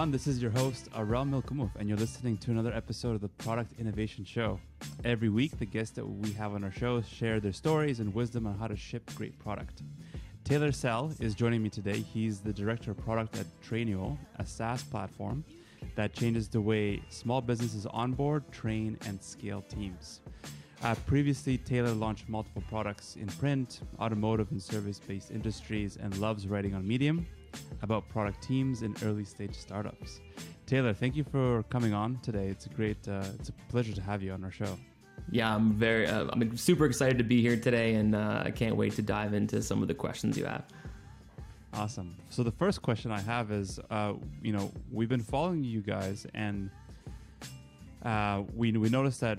everyone. This is your host, Arel Milkumov, and you're listening to another episode of the Product Innovation Show. Every week, the guests that we have on our show share their stories and wisdom on how to ship great product. Taylor Sell is joining me today. He's the Director of Product at Trainual, a SaaS platform that changes the way small businesses onboard, train, and scale teams. Uh, previously, Taylor launched multiple products in print, automotive, and service based industries and loves writing on Medium about product teams in early stage startups. Taylor, thank you for coming on today. It's a great, uh, it's a pleasure to have you on our show. Yeah, I'm very, uh, I'm super excited to be here today, and uh, I can't wait to dive into some of the questions you have. Awesome. So the first question I have is, uh, you know, we've been following you guys, and uh, we we noticed that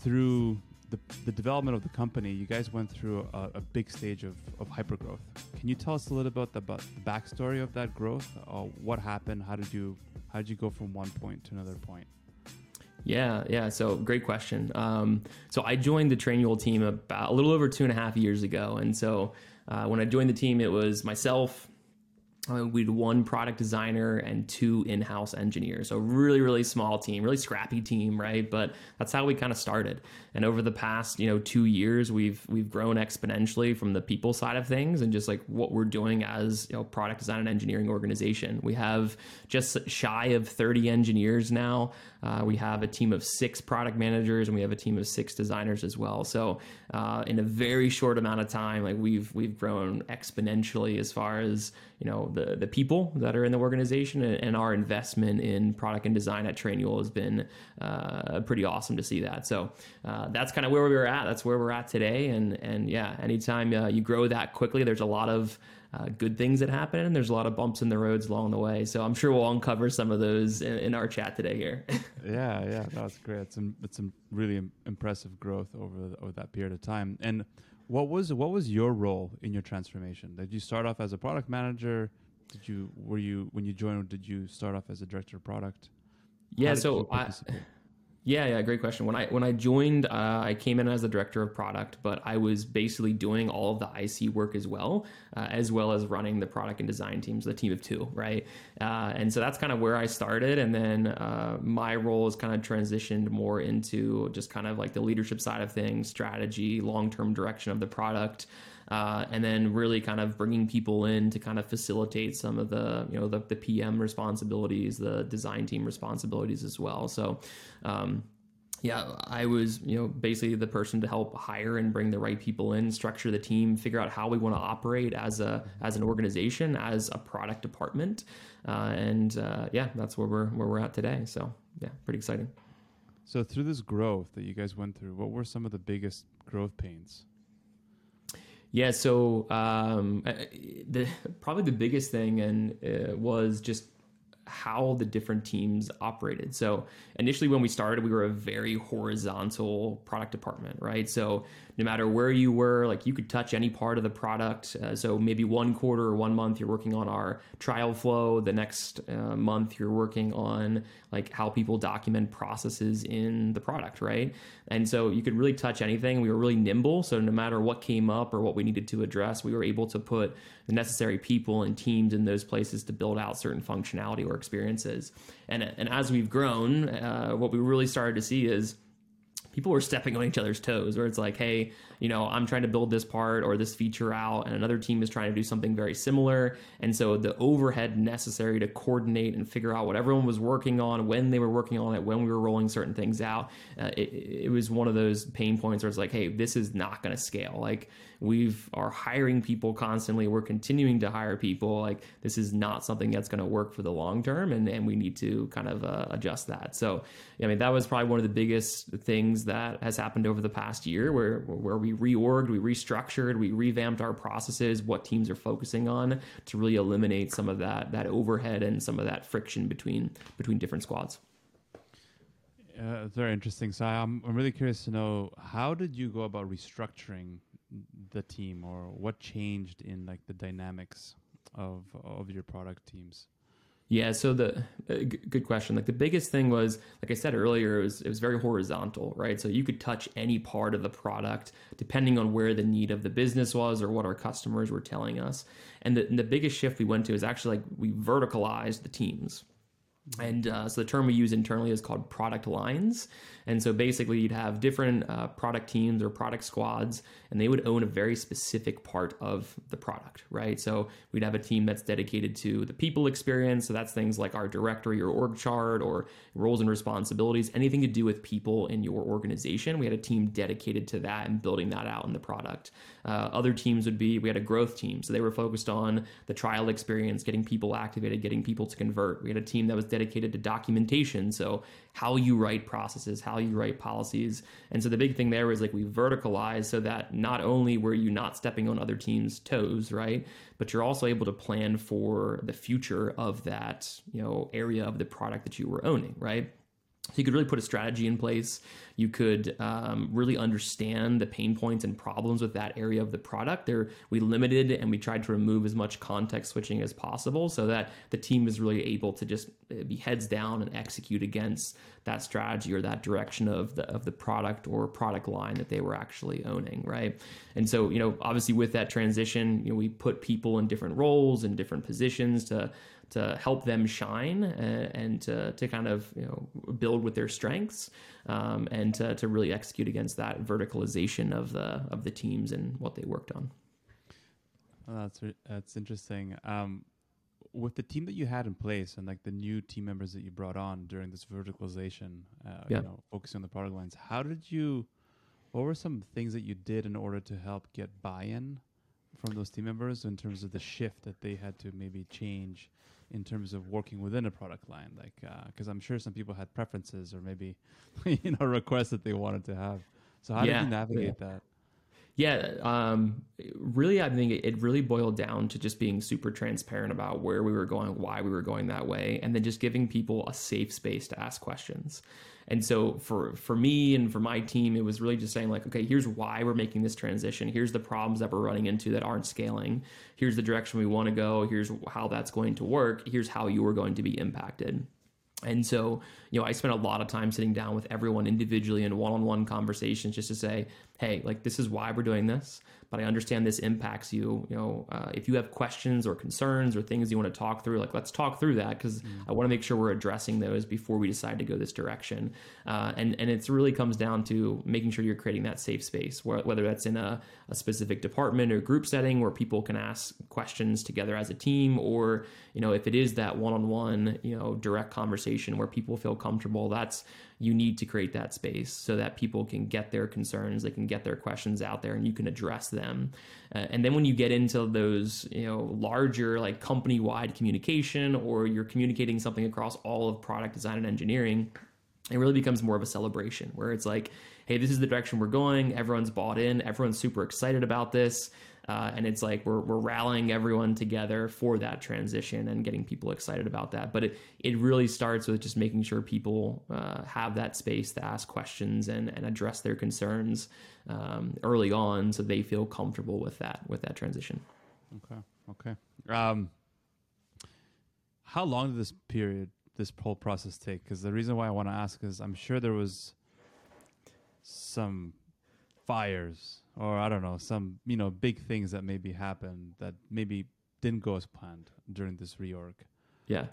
through the, the development of the company, you guys went through a, a big stage of, of hypergrowth. Can you tell us a little bit about the, backstory of that growth? Uh, what happened? How did you how did you go from one point to another point? Yeah, yeah. So great question. Um, so I joined the Trainual team about a little over two and a half years ago, and so uh, when I joined the team, it was myself, we had one product designer and two in-house engineers. So really really small team really scrappy team right? But that's how we kind of started. And over the past you know two years we've we've grown exponentially from the people side of things and just like what we're doing as you know product design and engineering organization. We have just shy of 30 engineers now. Uh, we have a team of six product managers and we have a team of six designers as well. So uh, in a very short amount of time like we've we've grown exponentially as far as you know the the people that are in the organization and, and our investment in product and design at Trainual has been uh, pretty awesome to see that. So uh, that's kind of where we were at. That's where we're at today. And and yeah, anytime uh, you grow that quickly, there's a lot of uh, good things that happen and there's a lot of bumps in the roads along the way. So I'm sure we'll uncover some of those in, in our chat today here. yeah, yeah, that's great. It's some it's some really impressive growth over the, over that period of time. And what was what was your role in your transformation? Did you start off as a product manager? Did you were you when you joined? Did you start off as a director of product? Yeah, so I, yeah, yeah, great question. When I when I joined, uh, I came in as the director of product, but I was basically doing all of the IC work as well, uh, as well as running the product and design teams, the team of two, right? Uh, and so that's kind of where I started, and then uh, my role has kind of transitioned more into just kind of like the leadership side of things, strategy, long term direction of the product uh, and then really kind of bringing people in to kind of facilitate some of the you know the, the PM responsibilities, the design team responsibilities as well. So. Um, yeah, I was, you know, basically the person to help hire and bring the right people in, structure the team, figure out how we want to operate as a as an organization, as a product department, uh, and uh, yeah, that's where we're where we're at today. So yeah, pretty exciting. So through this growth that you guys went through, what were some of the biggest growth pains? Yeah, so um, uh, the probably the biggest thing and uh, was just how the different teams operated. So initially, when we started, we were a very horizontal product department, right? So no matter where you were, like you could touch any part of the product. Uh, so maybe one quarter or one month you're working on our trial flow. The next uh, month you're working on like how people document processes in the product, right? And so you could really touch anything. We were really nimble. So no matter what came up or what we needed to address, we were able to put the necessary people and teams in those places to build out certain functionality or experiences. And, and as we've grown, uh, what we really started to see is people were stepping on each other's toes where it's like hey you know i'm trying to build this part or this feature out and another team is trying to do something very similar. And so the overhead necessary to coordinate and figure out what everyone was working on when they were working on it when we were rolling certain things out uh, it, it was one of those pain points where it's like hey this is not going to scale. Like we've are hiring people constantly. We're continuing to hire people. Like this is not something that's going to work for the long term and, and we need to kind of uh, adjust that. So i mean that was probably one of the biggest things that has happened over the past year where where we reorged we restructured we revamped our processes what teams are focusing on to really eliminate some of that that overhead and some of that friction between between different squads uh, very interesting. So I'm, I'm really curious to know how did you go about restructuring the team or what changed in like the dynamics of of your product teams? Yeah, so the uh, g- good question. Like the biggest thing was, like I said earlier, it was it was very horizontal, right? So you could touch any part of the product depending on where the need of the business was or what our customers were telling us. And the, and the biggest shift we went to is actually like we verticalized the teams. And uh, so the term we use internally is called product lines. And so basically, you'd have different uh, product teams or product squads, and they would own a very specific part of the product, right? So we'd have a team that's dedicated to the people experience. So that's things like our directory or org chart or roles and responsibilities, anything to do with people in your organization. We had a team dedicated to that and building that out in the product. Uh, other teams would be we had a growth team, so they were focused on the trial experience, getting people activated, getting people to convert. We had a team that was dedicated to documentation, so how you write processes, how you write policies. And so the big thing there is like we verticalized so that not only were you not stepping on other teams' toes, right, but you're also able to plan for the future of that, you know, area of the product that you were owning, right? So you could really put a strategy in place. You could um, really understand the pain points and problems with that area of the product. There, we limited and we tried to remove as much context switching as possible, so that the team is really able to just uh, be heads down and execute against that strategy or that direction of the of the product or product line that they were actually owning, right? And so, you know, obviously with that transition, you know, we put people in different roles and different positions to to help them shine and, uh, and to, to kind of you know build with their strengths um, and to, to really execute against that verticalization of the of the teams and what they worked on. Oh, that's that's interesting. Um, with the team that you had in place and like the new team members that you brought on during this verticalization, uh, yeah. you know, focusing on the product lines, how did you? What were some things that you did in order to help get buy-in from those team members in terms of the shift that they had to maybe change in terms of working within a product line like because uh, i'm sure some people had preferences or maybe you know requests that they wanted to have. So how yeah, did you navigate yeah. that? Yeah um, really i think it really boiled down to just being super transparent about where we were going why we were going that way and then just giving people a safe space to ask questions and so for for me and for my team, it was really just saying like, okay, here's why we're making this transition. Here's the problems that we're running into that aren't scaling. Here's the direction we want to go. Here's how that's going to work. Here's how you are going to be impacted. And so, you know, I spent a lot of time sitting down with everyone individually in one-on-one conversations just to say, hey, like this is why we're doing this but I understand this impacts you. You know, uh, if you have questions or concerns or things you want to talk through, like let's talk through that because mm. I want to make sure we're addressing those before we decide to go this direction. Uh, and and it really comes down to making sure you're creating that safe space, where, whether that's in a, a specific department or group setting where people can ask questions together as a team, or you know, if it is that one-on-one, you know, direct conversation where people feel comfortable, that's you need to create that space so that people can get their concerns, they can get their questions out there, and you can address them. Uh, and then when you get into those, you know, larger like company-wide communication, or you're communicating something across all of product design and engineering, it really becomes more of a celebration where it's like, hey, this is the direction we're going. Everyone's bought in. Everyone's super excited about this. Uh, and it's like we're, we're rallying everyone together for that transition and getting people excited about that. But it, it really starts with just making sure people uh, have that space to ask questions and, and address their concerns um, early on so they feel comfortable with that with that transition. Okay. Okay. Um, how long did this period, this whole process take? Because the reason why I want to ask is I'm sure there was some fires or I don't know, some you know big things that maybe happened that maybe didn't go as planned during this reorg. Yeah.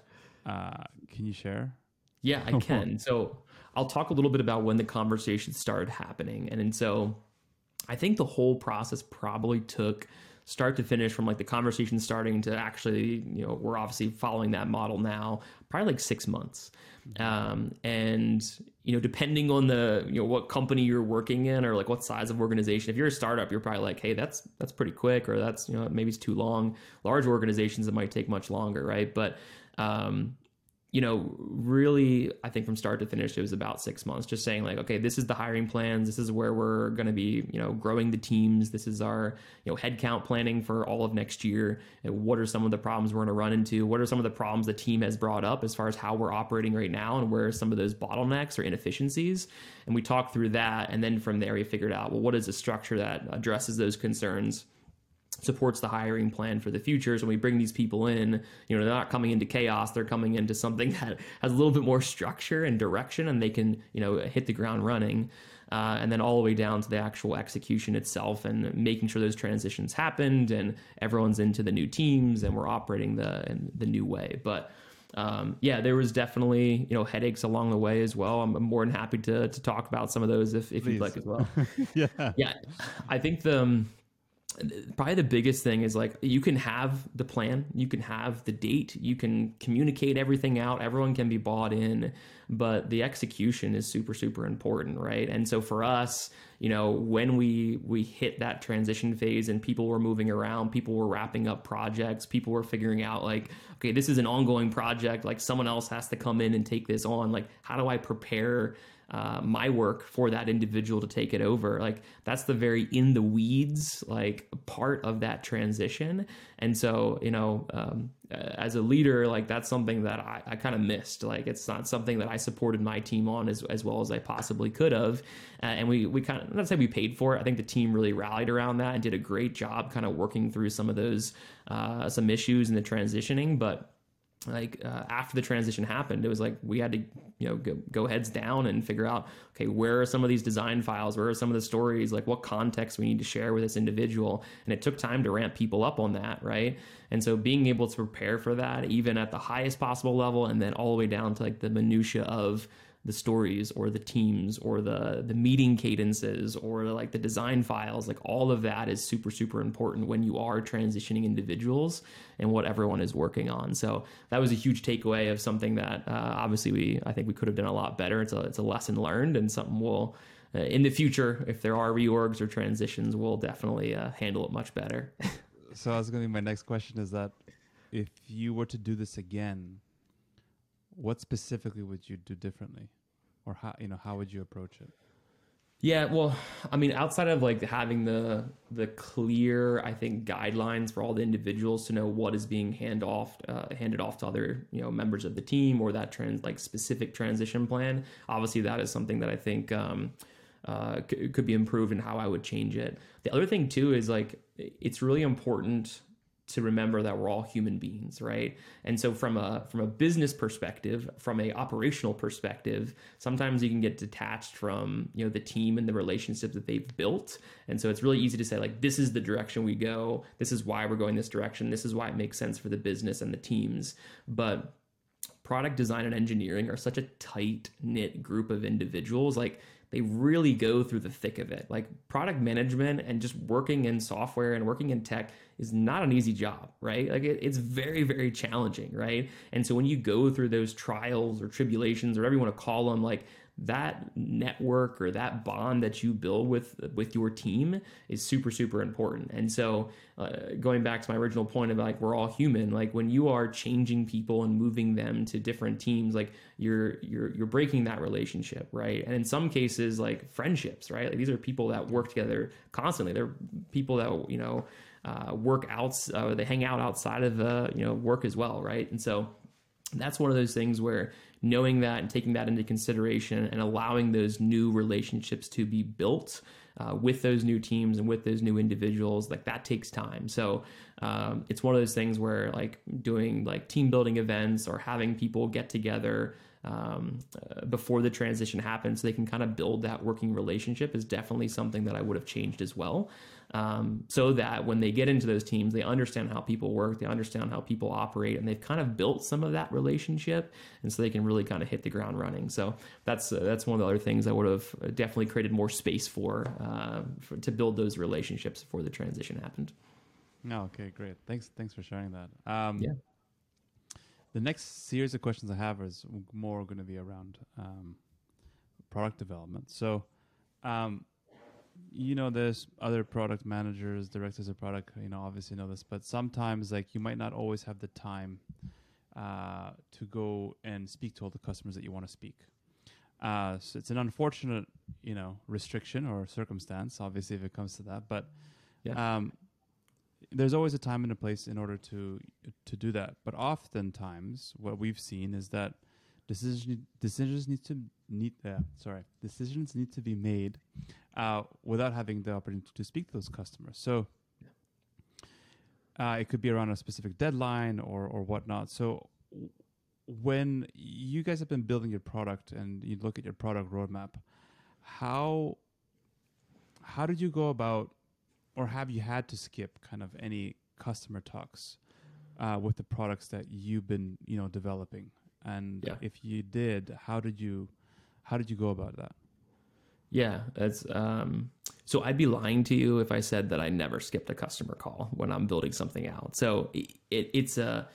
Uh, can you share? Yeah, I can. so I'll talk a little bit about when the conversation started happening, and, and so I think the whole process probably took start to finish from like the conversation starting to actually you know we're obviously following that model now probably like six months. Mm-hmm. um, and you know depending on the you know what company you're working in or like what size of organization if you're a startup you're probably like hey that's that's pretty quick or that's you know maybe it's too long. Large organizations it might take much longer right? But um, you know, really, I think from start to finish, it was about six months. Just saying, like, okay, this is the hiring plans. This is where we're going to be, you know, growing the teams. This is our, you know, headcount planning for all of next year. And what are some of the problems we're going to run into? What are some of the problems the team has brought up as far as how we're operating right now, and where are some of those bottlenecks or inefficiencies? And we talked through that, and then from there, we figured out, well, what is a structure that addresses those concerns? Supports the hiring plan for the future. So when we bring these people in, you know, they're not coming into chaos. They're coming into something that has a little bit more structure and direction, and they can, you know, hit the ground running. Uh, and then all the way down to the actual execution itself and making sure those transitions happened and everyone's into the new teams and we're operating the the new way. But um, yeah, there was definitely you know headaches along the way as well. I'm, I'm more than happy to to talk about some of those if, if you'd like as well. yeah, yeah. I think the um, probably the biggest thing is like you can have the plan, you can have the date, you can communicate everything out, everyone can be bought in, but the execution is super super important, right? And so for us, you know, when we we hit that transition phase and people were moving around, people were wrapping up projects, people were figuring out like, okay, this is an ongoing project, like someone else has to come in and take this on, like how do I prepare uh, my work for that individual to take it over. Like that's the very in the weeds like part of that transition. And so you know, um, as a leader, like that's something that I, I kind of missed. Like it's not something that I supported my team on as as well as I possibly could have. Uh, and we we kind of not say we paid for it. I think the team really rallied around that and did a great job, kind of working through some of those uh, some issues in the transitioning, but like uh, after the transition happened it was like we had to you know go, go, heads down and figure out okay where are some of these design files? Where are some of the stories? Like what context we need to share with this individual? And it took time to ramp people up on that right? And so being able to prepare for that even at the highest possible level and then all the way down to like the minutia of the stories or the teams or the the meeting cadences or like the design files like all of that is super super important when you are transitioning individuals and what everyone is working on. So that was a huge takeaway of something that uh, obviously we i think we could have done a lot better. It's a, it's a lesson learned and something we'll uh, in the future if there are reorgs or transitions we'll definitely uh, handle it much better. So that's going to be my next question is that if you were to do this again what specifically would you do differently? Or how you know how would you approach it? Yeah well i mean outside of like having the the clear i think guidelines for all the individuals to know what is being hand off uh, handed off to other you know members of the team or that trans like specific transition plan obviously that is something that i think um, uh, c- could be improved and how i would change it. The other thing too is like it's really important to remember that we're all human beings right? And so from a from a business perspective from a operational perspective sometimes you can get detached from you know the team and the relationships that they've built. And so it's really easy to say like this is the direction we go. This is why we're going this direction. This is why it makes sense for the business and the teams. But product design and engineering are such a tight knit group of individuals. Like they really go through the thick of it. Like product management and just working in software and working in tech is not an easy job, right? Like it, it's very, very challenging, right? And so when you go through those trials or tribulations or whatever you want to call them, like that network or that bond that you build with with your team is super super important. And so uh, going back to my original point of like we're all human like when you are changing people and moving them to different teams like you're you're you're breaking that relationship right? And in some cases like friendships right? Like these are people that work together constantly. They're people that you know uh, work out uh, they hang out outside of the you know work as well right? And so that's one of those things where knowing that and taking that into consideration and allowing those new relationships to be built uh, with those new teams and with those new individuals like that takes time. So um, it's one of those things where like doing like team building events or having people get together um, uh, before the transition happens so they can kind of build that working relationship is definitely something that i would have changed as well um, so that when they get into those teams, they understand how people work, they understand how people operate, and they've kind of built some of that relationship, and so they can really kind of hit the ground running. So that's uh, that's one of the other things I would have definitely created more space for, uh, for to build those relationships before the transition happened. No, okay, great. Thanks, thanks for sharing that. Um, yeah. The next series of questions I have is more going to be around um, product development. So, um, you know there's other product managers directors of product you know obviously know this but sometimes like you might not always have the time uh, to go and speak to all the customers that you want to speak uh, so it's an unfortunate you know restriction or circumstance obviously if it comes to that but yeah. um, there's always a time and a place in order to to do that but oftentimes what we've seen is that decision, decisions need to need uh, sorry decisions need to be made uh, without having the opportunity to speak to those customers. So. Uh, it could be around a specific deadline or or whatnot. So when you guys have been building your product and you look at your product roadmap, how how did you go about, or have you had to skip kind of any customer talks uh, with the products that you've been you know developing? And Yeah. if you did, how did you how did you go about that? Yeah, that's um so I'd be lying to you if I said that I never skipped a customer call when I'm building something out. So it, it it's a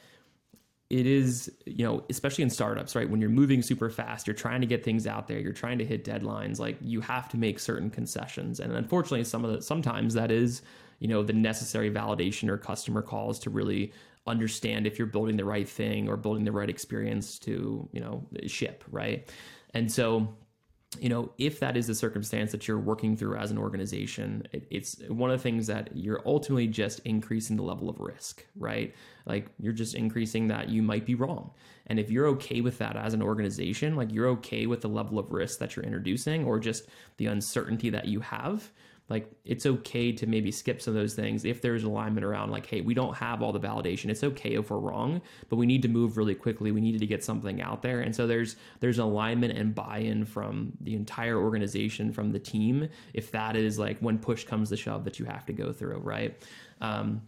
it is, you know, especially in startups, right? When you're moving super fast, you're trying to get things out there, you're trying to hit deadlines, like you have to make certain concessions. And unfortunately, some of the sometimes that is, you know, the necessary validation or customer calls to really understand if you're building the right thing or building the right experience to, you know, ship, right? And so you know, if that is the circumstance that you're working through as an organization, it, it's one of the things that you're ultimately just increasing the level of risk, right? Like you're just increasing that you might be wrong. And if you're okay with that as an organization, like you're okay with the level of risk that you're introducing or just the uncertainty that you have, like it's okay to maybe skip some of those things if there's alignment around like hey we don't have all the validation. It's okay if we're wrong but we need to move really quickly. We needed to get something out there. And so there's there's alignment and buy-in from the entire organization from the team if that is like when push comes to shove that you have to go through right? Um,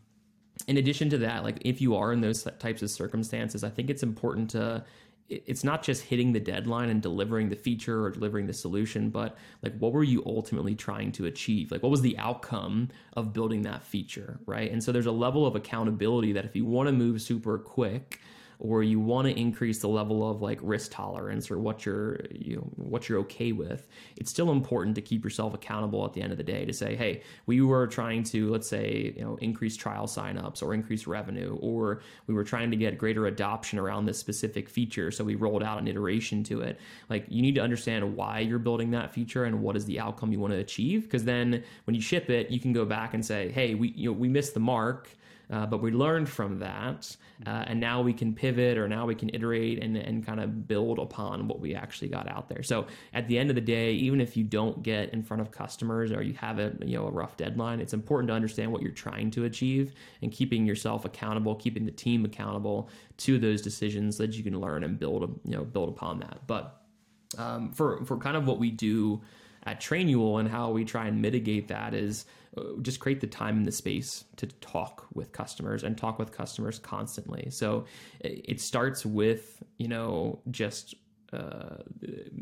in addition to that, like if you are in those types of circumstances, I think it's important to it's not just hitting the deadline and delivering the feature or delivering the solution, but like what were you ultimately trying to achieve? Like what was the outcome of building that feature, right? And so there's a level of accountability that if you want to move super quick, or you want to increase the level of like risk tolerance or what you're you know what you're okay with it's still important to keep yourself accountable at the end of the day to say hey we were trying to let's say you know increase trial signups or increase revenue or we were trying to get greater adoption around this specific feature so we rolled out an iteration to it. Like you need to understand why you're building that feature and what is the outcome you want to achieve because then when you ship it you can go back and say hey we you know we missed the mark uh, but we learned from that, uh, and now we can pivot or now we can iterate and, and kind of build upon what we actually got out there. So at the end of the day, even if you don't get in front of customers or you have a you know a rough deadline, it's important to understand what you're trying to achieve and keeping yourself accountable, keeping the team accountable to those decisions so that you can learn and build you know build upon that. But um, for for kind of what we do at Trainual and how we try and mitigate that is uh, just create the time and the space to talk with customers and talk with customers constantly. So it it starts with you know just uh,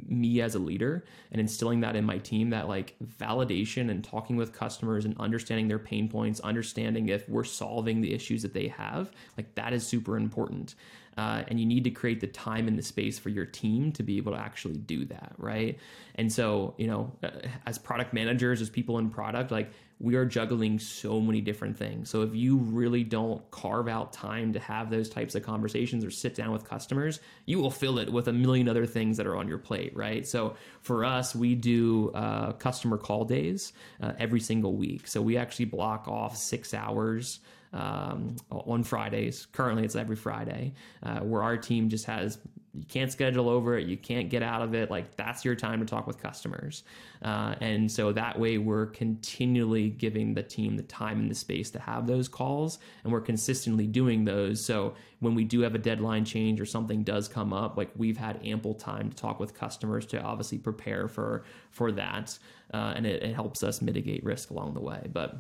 me as a leader and instilling that in my team that like validation and talking with customers and understanding their pain points understanding if we're solving the issues that they have like that is super important uh, and you need to create the time and the space for your team to be able to actually do that right? And so you know uh, as product managers as people in product like we are juggling so many different things. So if you really don't carve out time to have those types of conversations or sit down with customers you will fill it with a million other things that are on your plate right? So for us we do uh, customer call days uh, every single week. So we actually block off six hours um, on Fridays. Currently, it's every Friday, uh, where our team just has you can't schedule over it, you can't get out of it. Like that's your time to talk with customers, uh, and so that way we're continually giving the team the time and the space to have those calls, and we're consistently doing those. So when we do have a deadline change or something does come up, like we've had ample time to talk with customers to obviously prepare for for that, uh, and it, it helps us mitigate risk along the way. But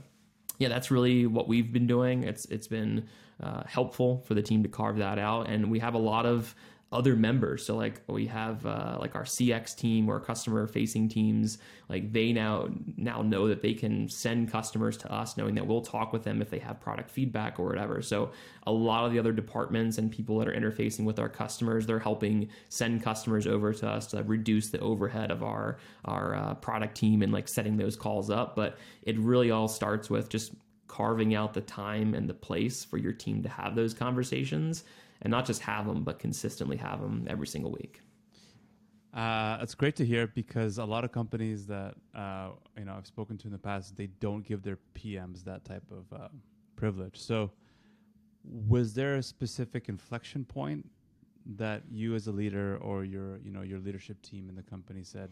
yeah, that's really what we've been doing. It's it's been uh, helpful for the team to carve that out, and we have a lot of other members. So like we have uh, like our CX team or customer facing teams. Like they now now know that they can send customers to us, knowing that we'll talk with them if they have product feedback or whatever. So a lot of the other departments and people that are interfacing with our customers, they're helping send customers over to us to reduce the overhead of our our uh, product team and like setting those calls up. But it really all starts with just carving out the time and the place for your team to have those conversations and not just have them but consistently have them every single week Uh, it's great to hear because a lot of companies that uh, you know I've spoken to in the past, they don't give their PMs that type of uh, privilege. So, was there a specific inflection point that you, as a leader, or your you know your leadership team in the company said,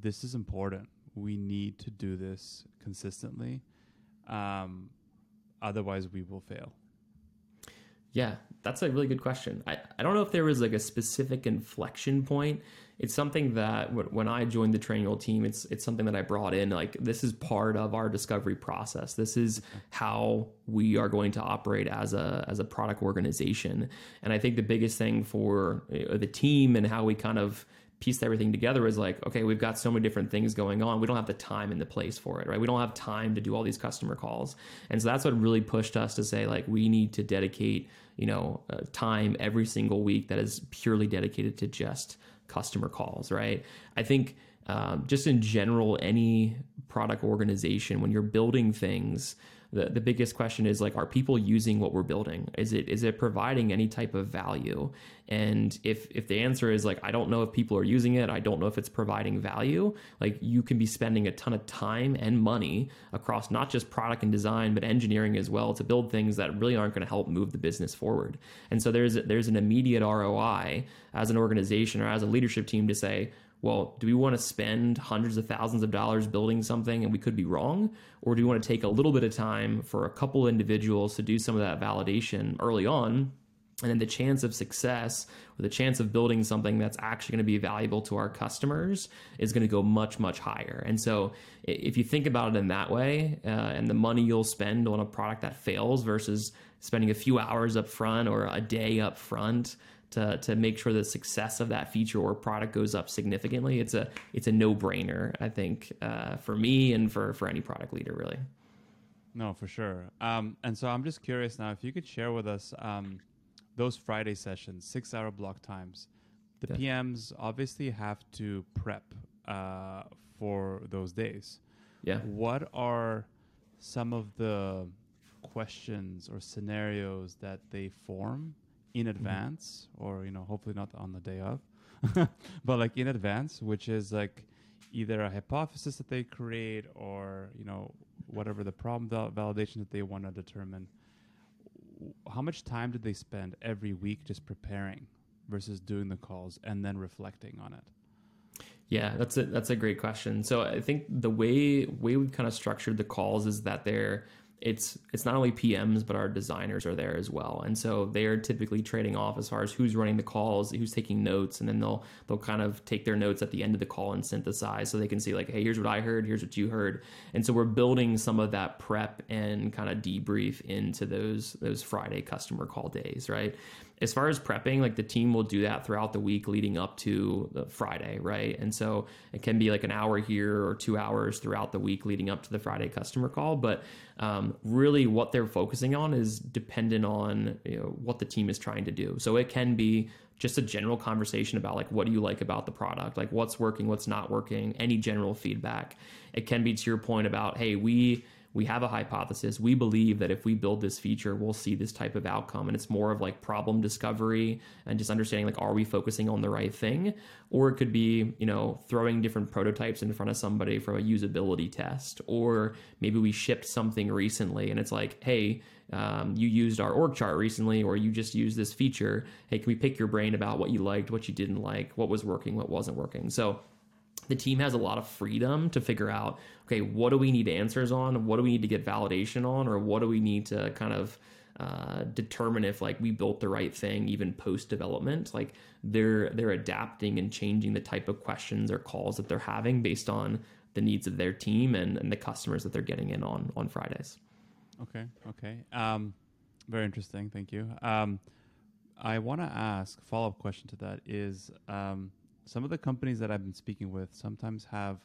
"This is important. We need to do this consistently." Um, otherwise we will fail? Yeah, that's a really good question. I, I don't know if there was like a specific inflection point. It's something that when I joined the Trainual team, it's it's something that I brought in. Like this is part of our discovery process. This is how we are going to operate as a as a product organization. And I think the biggest thing for uh, the team and how we kind of pieced everything together is like, okay, we've got so many different things going on. We don't have the time and the place for it, right? We don't have time to do all these customer calls. And so that's what really pushed us to say, like, we need to dedicate, you know, uh, time every single week that is purely dedicated to just customer calls, right? I think um, just in general, any product organization, when you're building things, the, the biggest question is like are people using what we're building? Is it is it providing any type of value? And if if the answer is like i don't know if people are using it i don't know if it's providing value like you can be spending a ton of time and money across not just product and design but engineering as well to build things that really aren't going to help move the business forward. And so there's there's an immediate roi as an organization or as a leadership team to say well, do we want to spend hundreds of thousands of dollars building something and we could be wrong? Or do we want to take a little bit of time for a couple individuals to do some of that validation early on? And then the chance of success or the chance of building something that's actually going to be valuable to our customers is going to go much, much higher. And so if you think about it in that way uh, and the money you'll spend on a product that fails versus spending a few hours up front or a day up front, to, to make sure the success of that feature or product goes up significantly, it's a it's a no brainer. I think uh, for me and for for any product leader, really. No, for sure. Um, and so I'm just curious now if you could share with us um, those Friday sessions, six hour block times. The yeah. PMs obviously have to prep uh, for those days. Yeah. What are some of the questions or scenarios that they form in mm-hmm. advance or you know hopefully not on the day of but like in advance which is like either a hypothesis that they create or you know whatever the problem val- validation that they want to determine how much time did they spend every week just preparing versus doing the calls and then reflecting on it yeah, that's a that's a great question. So I think the way way we've kind of structured the calls is that they're it's it's not only PMs but our designers are there as well, and so they are typically trading off as far as who's running the calls, who's taking notes, and then they'll they'll kind of take their notes at the end of the call and synthesize so they can see like, hey, here's what I heard, here's what you heard, and so we're building some of that prep and kind of debrief into those those Friday customer call days, right? As far as prepping, like the team will do that throughout the week leading up to the Friday, right? And so it can be like an hour here or two hours throughout the week leading up to the Friday customer call. But um, really, what they're focusing on is dependent on you know, what the team is trying to do. So it can be just a general conversation about like what do you like about the product like what's working what's not working any general feedback it can be to your point about hey we we have a hypothesis. We believe that if we build this feature, we'll see this type of outcome. And it's more of like problem discovery and just understanding like, are we focusing on the right thing? Or it could be, you know, throwing different prototypes in front of somebody for a usability test. Or maybe we shipped something recently and it's like, hey, um, you used our org chart recently, or you just used this feature. Hey, can we pick your brain about what you liked, what you didn't like, what was working, what wasn't working? So the team has a lot of freedom to figure out okay what do we need answers on? What do we need to get validation on? Or what do we need to kind of uh, determine if like we built the right thing even post development like they're they're adapting and changing the type of questions or calls that they're having based on the needs of their team and, and the customers that they're getting in on on fridays. Okay okay. Um, very interesting. Thank you. Um, i want to ask follow-up question to that is um, some of the companies that I've been speaking with sometimes have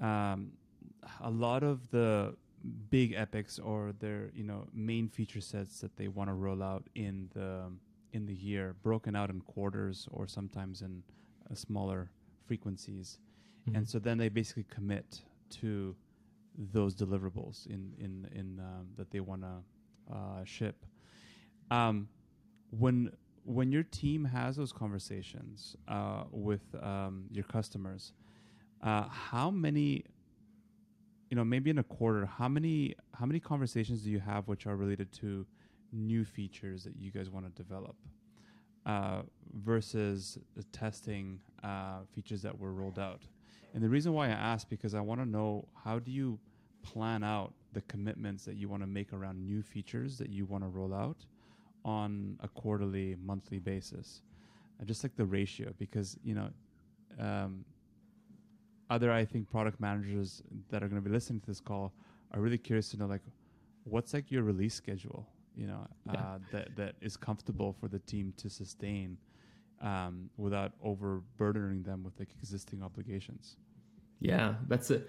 um, a lot of the big epics or their you know main feature sets that they want to roll out in the in the year broken out in quarters or sometimes in uh, smaller frequencies mm-hmm. and so then they basically commit to those deliverables in in in um, that they want to uh, ship um, when when your team has those conversations uh, with um, your customers, uh, how many, you know, maybe in a quarter, how many how many conversations do you have which are related to new features that you guys want to develop uh, versus testing uh, features that were rolled out? And the reason why I ask because I want to know how do you plan out the commitments that you want to make around new features that you want to roll out on a quarterly, monthly basis. And just like the ratio, because you know, um, other I think product managers that are going to be listening to this call are really curious to know like what's like your release schedule, you know, yeah. uh, that that is comfortable for the team to sustain um, without overburdening them with like existing obligations. Yeah, that's a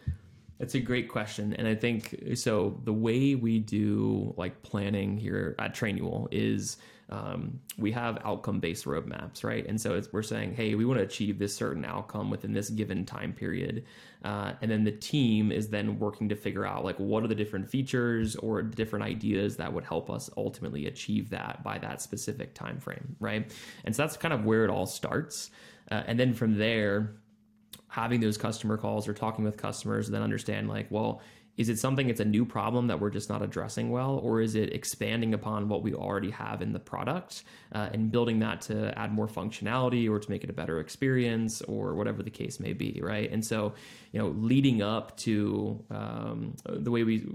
that's a great question, and I think so. The way we do like planning here at Trainual is um, we have outcome based roadmaps, right? And so we're saying, hey, we want to achieve this certain outcome within this given time period. Uh, and then the team is then working to figure out like what are the different features or different ideas that would help us ultimately achieve that by that specific time frame, right? And so that's kind of where it all starts. Uh, and then from there, having those customer calls or talking with customers, then understand like, well, is it something it's a new problem that we're just not addressing well or is it expanding upon what we already have in the product uh, and building that to add more functionality or to make it a better experience or whatever the case may be right? And so you know leading up to um, the way we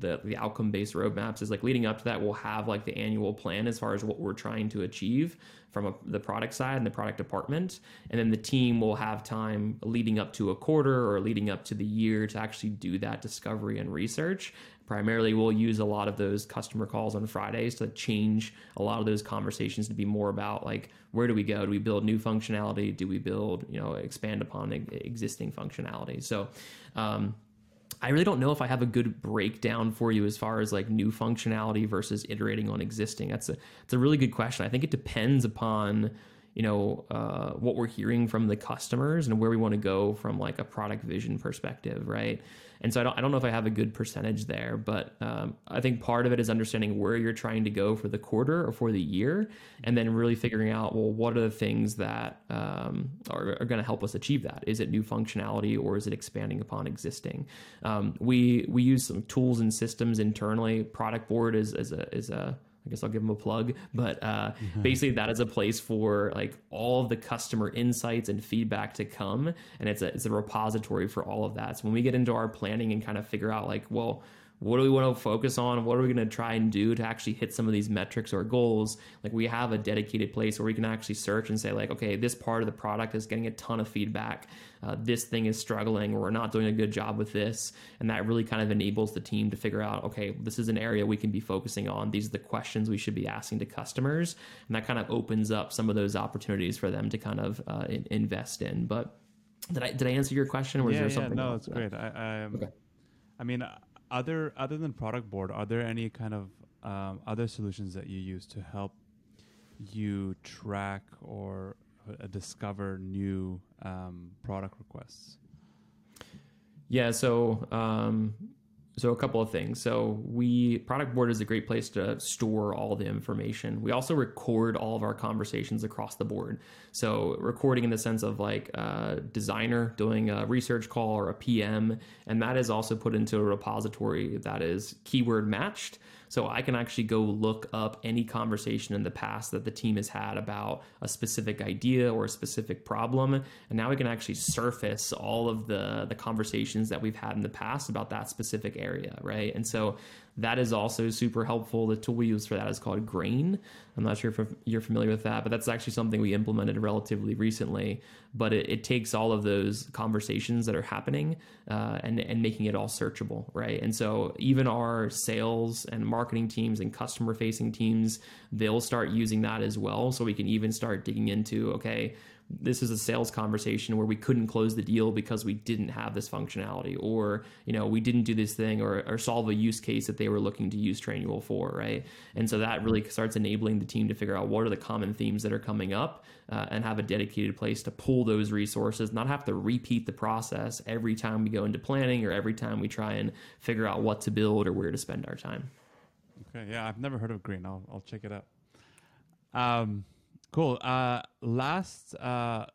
the, the outcome based roadmaps is like leading up to that we'll have like the annual plan as far as what we're trying to achieve from a, the product side and the product department. And then the team will have time leading up to a quarter or leading up to the year to actually do that discovery and research. Primarily, we'll use a lot of those customer calls on Fridays to change a lot of those conversations to be more about like where do we go? Do we build new functionality? Do we build you know expand upon existing functionality? So. Um, I really don't know if I have a good breakdown for you as far as like new functionality versus iterating on existing. That's a it's a really good question. I think it depends upon you know uh, what we're hearing from the customers and where we want to go from like a product vision perspective, right? And so I don't, I don't know if I have a good percentage there, but um, I think part of it is understanding where you're trying to go for the quarter or for the year, and then really figuring out, well, what are the things that um, are, are going to help us achieve that? Is it new functionality or is it expanding upon existing? Um, we we use some tools and systems internally. Productboard is, is a is a I guess I'll give them a plug. But uh, mm-hmm. basically, that is a place for like all of the customer insights and feedback to come, and it's a it's a repository for all of that. So when we get into our planning and kind of figure out like, well, what do we want to focus on? What are we going to try and do to actually hit some of these metrics or goals? Like we have a dedicated place where we can actually search and say like, okay, this part of the product is getting a ton of feedback. Uh, this thing is struggling, or we're not doing a good job with this, and that really kind of enables the team to figure out, okay, this is an area we can be focusing on. These are the questions we should be asking to customers, and that kind of opens up some of those opportunities for them to kind of uh, in, invest in. But did I did I answer your question? Or yeah, there something? Yeah, no, it's great. I, I um, okay. I mean other other than Productboard are there any kind of um, other solutions that you use to help you track or uh, discover new um, product requests? Yeah so um, so a couple of things. So we Productboard is a great place to store all the information. We also record all of our conversations across the board. So recording in the sense of like a designer doing a research call or a PM, and that is also put into a repository that is keyword matched. So I can actually go look up any conversation in the past that the team has had about a specific idea or a specific problem. And now we can actually surface all of the, the conversations that we've had in the past about that specific area, right? And so that is also super helpful. The tool we use for that is called Grain. I'm not sure if you're familiar with that, but that's actually something we implemented relatively recently. But it, it takes all of those conversations that are happening uh, and, and making it all searchable, right? And so even our sales and marketing teams and customer facing teams, they'll start using that as well. So we can even start digging into, okay, this is a sales conversation where we couldn't close the deal because we didn't have this functionality or you know we didn't do this thing or, or solve a use case that they were looking to use trainual for right? And so that really starts enabling the team to figure out what are the common themes that are coming up uh, and have a dedicated place to pull those resources not have to repeat the process every time we go into planning or every time we try and figure out what to build or where to spend our time. Okay yeah i've never heard of Grain. I'll, I'll check it out. Um Cool. Uh, last uh,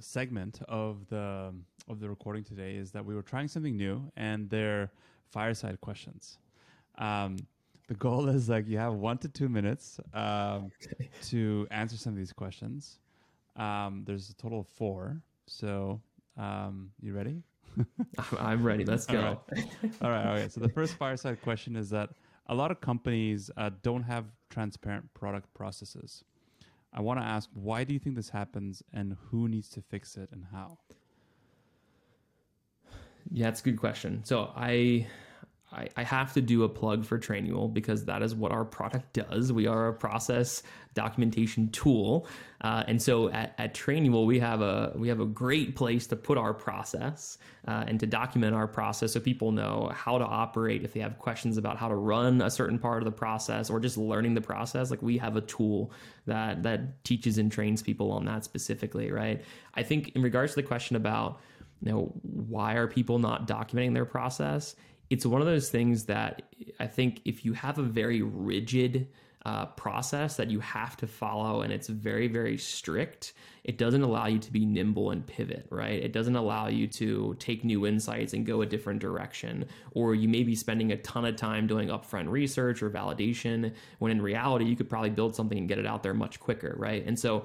segment of the of the recording today is that we were trying something new, and they're fireside questions. Um, the goal is like you have one to two minutes um, okay. to answer some of these questions. Um, there's a total of four. So, um, you ready? I'm ready. Let's go. All right. All right. Okay. So the first fireside question is that a lot of companies uh, don't have transparent product processes. I want to ask, why do you think this happens, and who needs to fix it, and how? Yeah, it's a good question. So I I, I have to do a plug for Trainual because that is what our product does. We are a process documentation tool, uh, and so at, at Trainual we have a we have a great place to put our process uh, and to document our process so people know how to operate if they have questions about how to run a certain part of the process or just learning the process. Like we have a tool that that teaches and trains people on that specifically, right? I think in regards to the question about you know why are people not documenting their process it's one of those things that I think if you have a very rigid uh, process that you have to follow and it's very, very strict, it doesn't allow you to be nimble and pivot, right? It doesn't allow you to take new insights and go a different direction. Or you may be spending a ton of time doing upfront research or validation when in reality, you could probably build something and get it out there much quicker, right? And so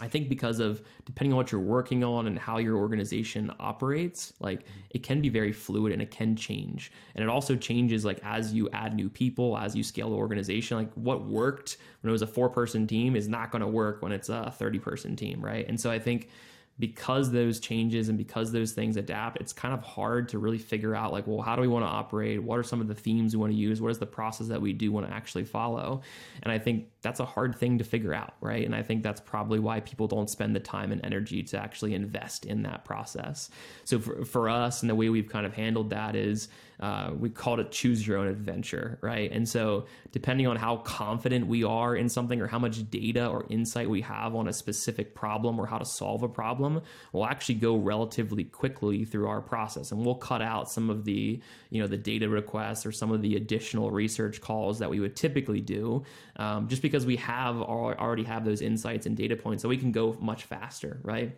I think because of depending on what you're working on and how your organization operates, like it can be very fluid and it can change. And it also changes like as you add new people, as you scale the organization, like what worked when it was a four person team is not going to work when it's a 30 person team, right? And so I think because those changes and because those things adapt, it's kind of hard to really figure out like, well, how do we want to operate? What are some of the themes we want to use? What is the process that we do want to actually follow? And I think that's a hard thing to figure out, right? And I think that's probably why people don't spend the time and energy to actually invest in that process. So for, for us, and the way we've kind of handled that is uh, we called it choose your own adventure, right? And so, depending on how confident we are in something or how much data or insight we have on a specific problem or how to solve a problem, we'll actually go relatively quickly through our process, and we'll cut out some of the, you know, the data requests or some of the additional research calls that we would typically do, um, just because we have already have those insights and data points, so we can go much faster, right?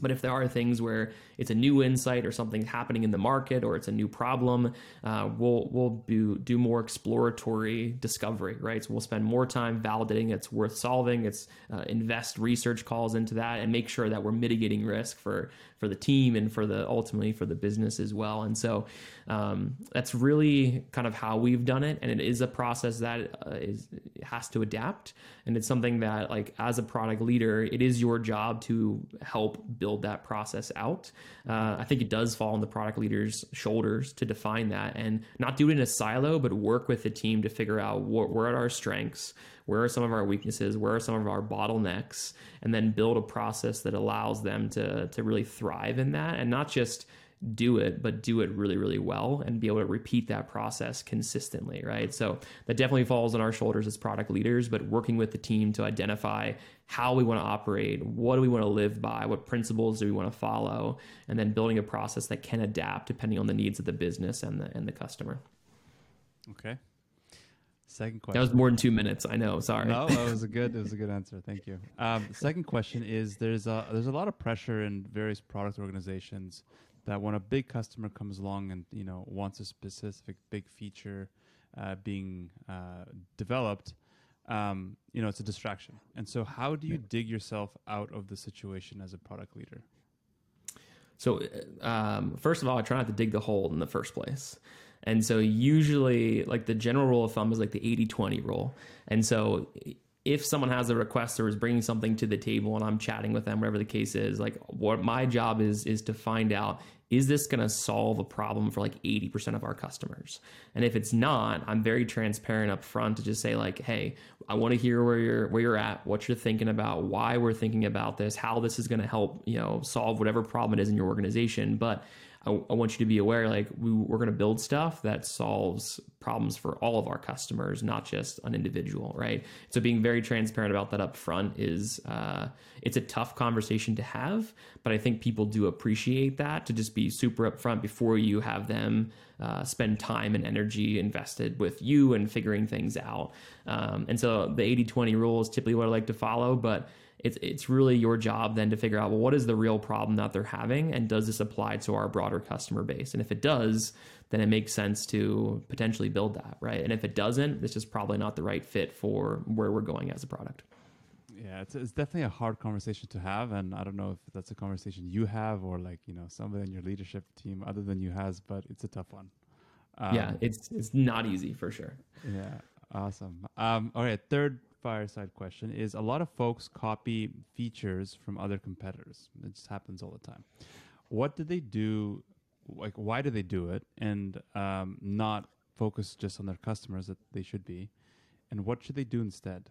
But if there are things where it's a new insight or something happening in the market or it's a new problem, uh, we'll we'll do do more exploratory discovery, right? So we'll spend more time validating it's worth solving. It's uh, invest research calls into that and make sure that we're mitigating risk for for the team and for the ultimately for the business as well. And so um, that's really kind of how we've done it, and it is a process that uh, is has to adapt, and it's something that like as a product leader, it is your job to help build that process out. Uh, I think it does fall on the product leader's shoulders to define that and not do it in a silo, but work with the team to figure out what, where are our strengths, where are some of our weaknesses, where are some of our bottlenecks, and then build a process that allows them to to really thrive in that and not just do it, but do it really, really well and be able to repeat that process consistently, right? So that definitely falls on our shoulders as product leaders, but working with the team to identify how we want to operate, what do we want to live by, what principles do we want to follow, and then building a process that can adapt depending on the needs of the business and the and the customer. Okay. Second question. That was more than two minutes. I know. Sorry. No, that was a good. It was a good answer. Thank you. Um, the second question is: There's a there's a lot of pressure in various product organizations that when a big customer comes along and you know wants a specific big feature uh, being uh, developed, um, you know it's a distraction. And so, how do you dig yourself out of the situation as a product leader? So, uh, um, first of all, I try not to dig the hole in the first place. And so, usually, like the general rule of thumb is like the 80 20 rule. And so, if someone has a request or is bringing something to the table and I'm chatting with them, whatever the case is, like what my job is, is to find out is this going to solve a problem for like 80% of our customers? And if it's not, I'm very transparent up front to just say like, "Hey, I want to hear where you're where you're at, what you're thinking about, why we're thinking about this, how this is going to help, you know, solve whatever problem it is in your organization." But I, I want you to be aware like we, we're going to build stuff that solves problems for all of our customers, not just an individual, right? So being very transparent about that up front is uh, it's a tough conversation to have, but I think people do appreciate that to just be super upfront before you have them uh, spend time and energy invested with you and figuring things out. Um, and so the 80 20 rule is typically what I like to follow, but it's it's really your job then to figure out well what is the real problem that they're having and does this apply to our broader customer base and if it does then it makes sense to potentially build that right and if it doesn't this is probably not the right fit for where we're going as a product Yeah, it's, it's definitely a hard conversation to have, and I don't know if that's a conversation you have or like you know somebody in your leadership team other than you has, but it's a tough one. Um, yeah, it's it's not easy for sure. Yeah, awesome. Um, all right, third fireside question is: a lot of folks copy features from other competitors. It just happens all the time. What do they do? Like, why do they do it, and um, not focus just on their customers that they should be? And what should they do instead?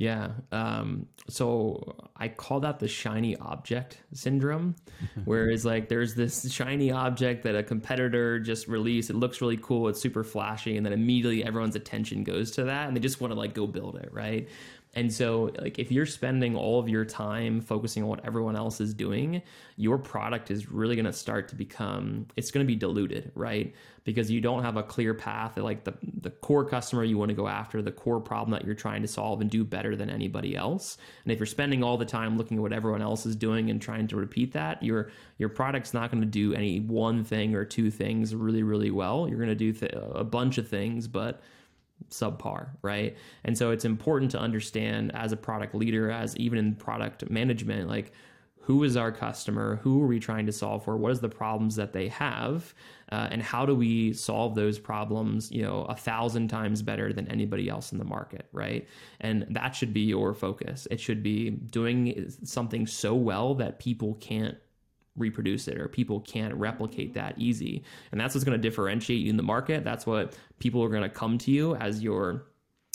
Yeah. Um, so I call that the shiny object syndrome, whereas like there's this shiny object that a competitor just released. It looks really cool. It's super flashy. And then immediately everyone's attention goes to that and they just want to like go build it. Right. And so, like, if you're spending all of your time focusing on what everyone else is doing, your product is really going to start to become, it's going to be diluted, right? Because you don't have a clear path, like the, the core customer you want to go after, the core problem that you're trying to solve and do better than anybody else. And if you're spending all the time looking at what everyone else is doing and trying to repeat that, your, your product's not going to do any one thing or two things really, really well. You're going to do th- a bunch of things, but subpar, right? And so it's important to understand as a product leader, as even in product management, like who is our customer? Who are we trying to solve for? What is the problems that they have? Uh, and how do we solve those problems, you know, a thousand times better than anybody else in the market, right? And that should be your focus. It should be doing something so well that people can't reproduce it or people can't replicate that easy. And that's what's going to differentiate you in the market. That's what people are going to come to you as your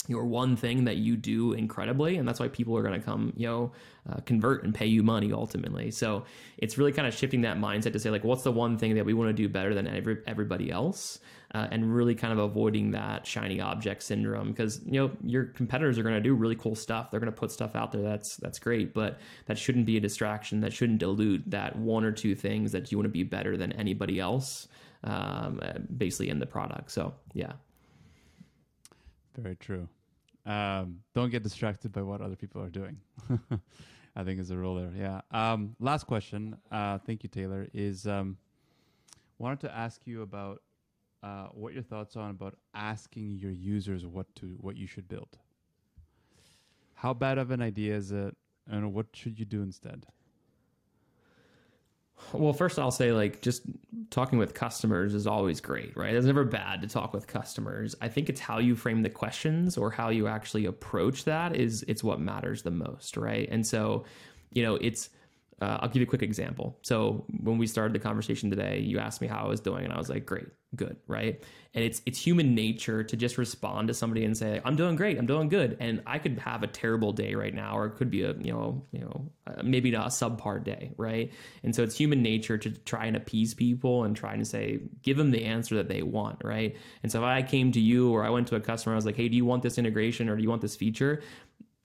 your one thing that you do incredibly and that's why people are going to come you know uh, convert and pay you money ultimately. So it's really kind of shifting that mindset to say like what's the one thing that we want to do better than every, everybody else? Uh, and really kind of avoiding that shiny object syndrome because you know your competitors are going to do really cool stuff. They're going to put stuff out there that's that's great but that shouldn't be a distraction. That shouldn't dilute that one or two things that you want to be better than anybody else um, basically in the product. So yeah. Very true um, don't get distracted by what other people are doing i think is a rule there yeah um, last question uh, thank you taylor is um, wanted to ask you about uh, what your thoughts on about asking your users what to what you should build. How bad of an idea is it, and what should you do instead? Well, first I'll say like just talking with customers is always great, right? It's never bad to talk with customers. I think it's how you frame the questions or how you actually approach that is it's what matters the most, right? And so, you know, it's uh, I'll give you a quick example. So when we started the conversation today, you asked me how I was doing, and I was like, "Great, good," right? And it's it's human nature to just respond to somebody and say, "I'm doing great, I'm doing good," and I could have a terrible day right now, or it could be a you know you know uh, maybe not a subpar day, right? And so it's human nature to try and appease people and try and say, give them the answer that they want, right? And so if I came to you or I went to a customer, I was like, "Hey, do you want this integration or do you want this feature?"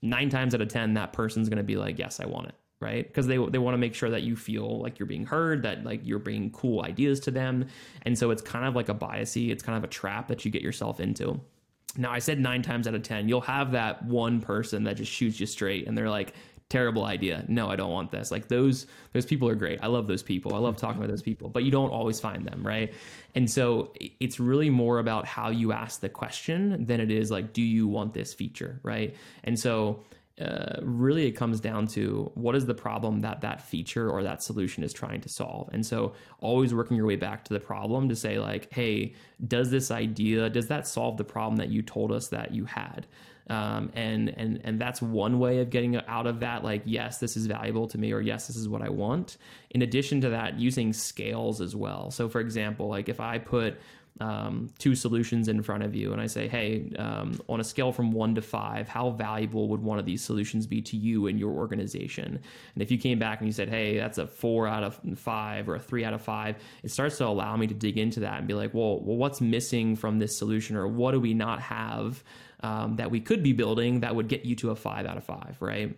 Nine times out of ten, that person's going to be like, "Yes, I want it." Right? Because they they want to make sure that you feel like you're being heard that like you're bringing cool ideas to them. And so it's kind of like a biasy it's kind of a trap that you get yourself into. Now i said 9 times out of 10 you'll have that one person that just shoots you straight and they're like terrible idea. No i don't want this. Like those those people are great. I love those people. I love talking about those people but you don't always find them right? And so it's really more about how you ask the question than it is like do you want this feature? Right? And so uh, really it comes down to what is the problem that that feature or that solution is trying to solve. And so always working your way back to the problem to say like hey does this idea does that solve the problem that you told us that you had? Um, and and and that's one way of getting out of that like yes this is valuable to me or yes this is what i want. In addition to that using scales as well. So for example like if i put um, two solutions in front of you and I say, hey, um, on a scale from one to five, how valuable would one of these solutions be to you and your organization? And if you came back and you said, hey, that's a four out of five or a three out of five, it starts to allow me to dig into that and be like, well, well what's missing from this solution or what do we not have um, that we could be building that would get you to a five out of five, right?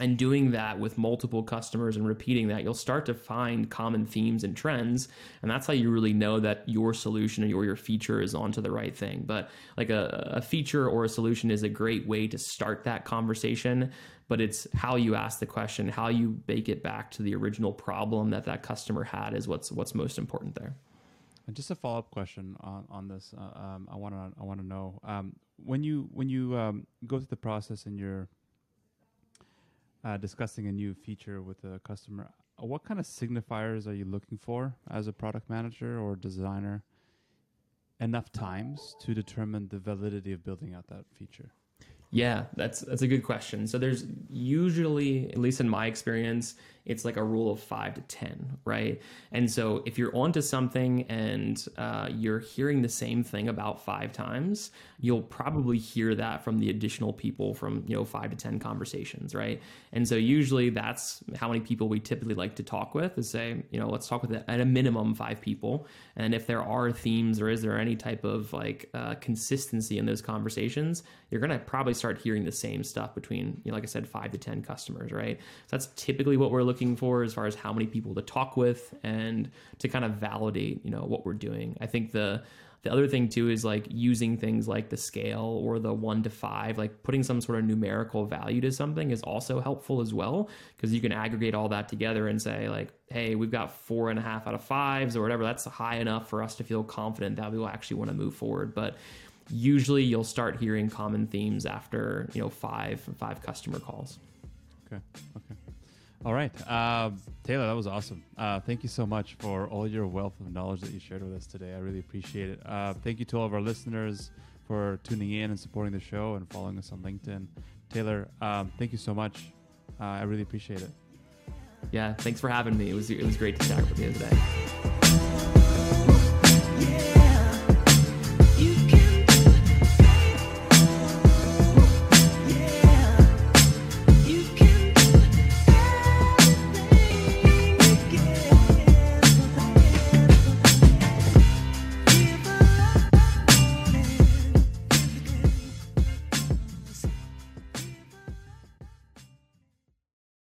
And doing that with multiple customers and repeating that, you'll start to find common themes and trends. And that's how you really know that your solution or your feature is onto the right thing. But like a, a feature or a solution is a great way to start that conversation. But it's how you ask the question, how you bake it back to the original problem that that customer had is what's what's most important there. And just a follow up question on on this, uh, um, I want to I want to know um, when you when you um, go through the process and you're uh, discussing a new feature with a customer, uh, what kind of signifiers are you looking for as a product manager or designer? Enough times to determine the validity of building out that feature. Yeah, that's that's a good question. So there's usually, at least in my experience, it's like a rule of five to 10, right? And so if you're onto something and uh, you're hearing the same thing about five times, you'll probably hear that from the additional people from, you know, five to 10 conversations, right? And so usually that's how many people we typically like to talk with is say, you know, let's talk with at a minimum five people. And if there are themes or is there any type of like uh, consistency in those conversations, you're going to probably start hearing the same stuff between, you know, like I said, five to 10 customers, right? So that's typically what we're looking looking for as far as how many people to talk with and to kind of validate, you know, what we're doing. I think the the other thing too is like using things like the scale or the one to five, like putting some sort of numerical value to something is also helpful as well because you can aggregate all that together and say like, hey, we've got four and a half out of fives or whatever. That's high enough for us to feel confident that we will actually want to move forward. But usually you'll start hearing common themes after you know five five customer calls. Okay. Okay. All right. Um, Taylor, that was awesome. Uh, thank you so much for all your wealth of knowledge that you shared with us today. I really appreciate it. Uh, thank you to all of our listeners for tuning in and supporting the show and following us on LinkedIn. Taylor, um, thank you so much. Uh, I really appreciate it. Yeah, thanks for having me. It was it was great to chat with you today.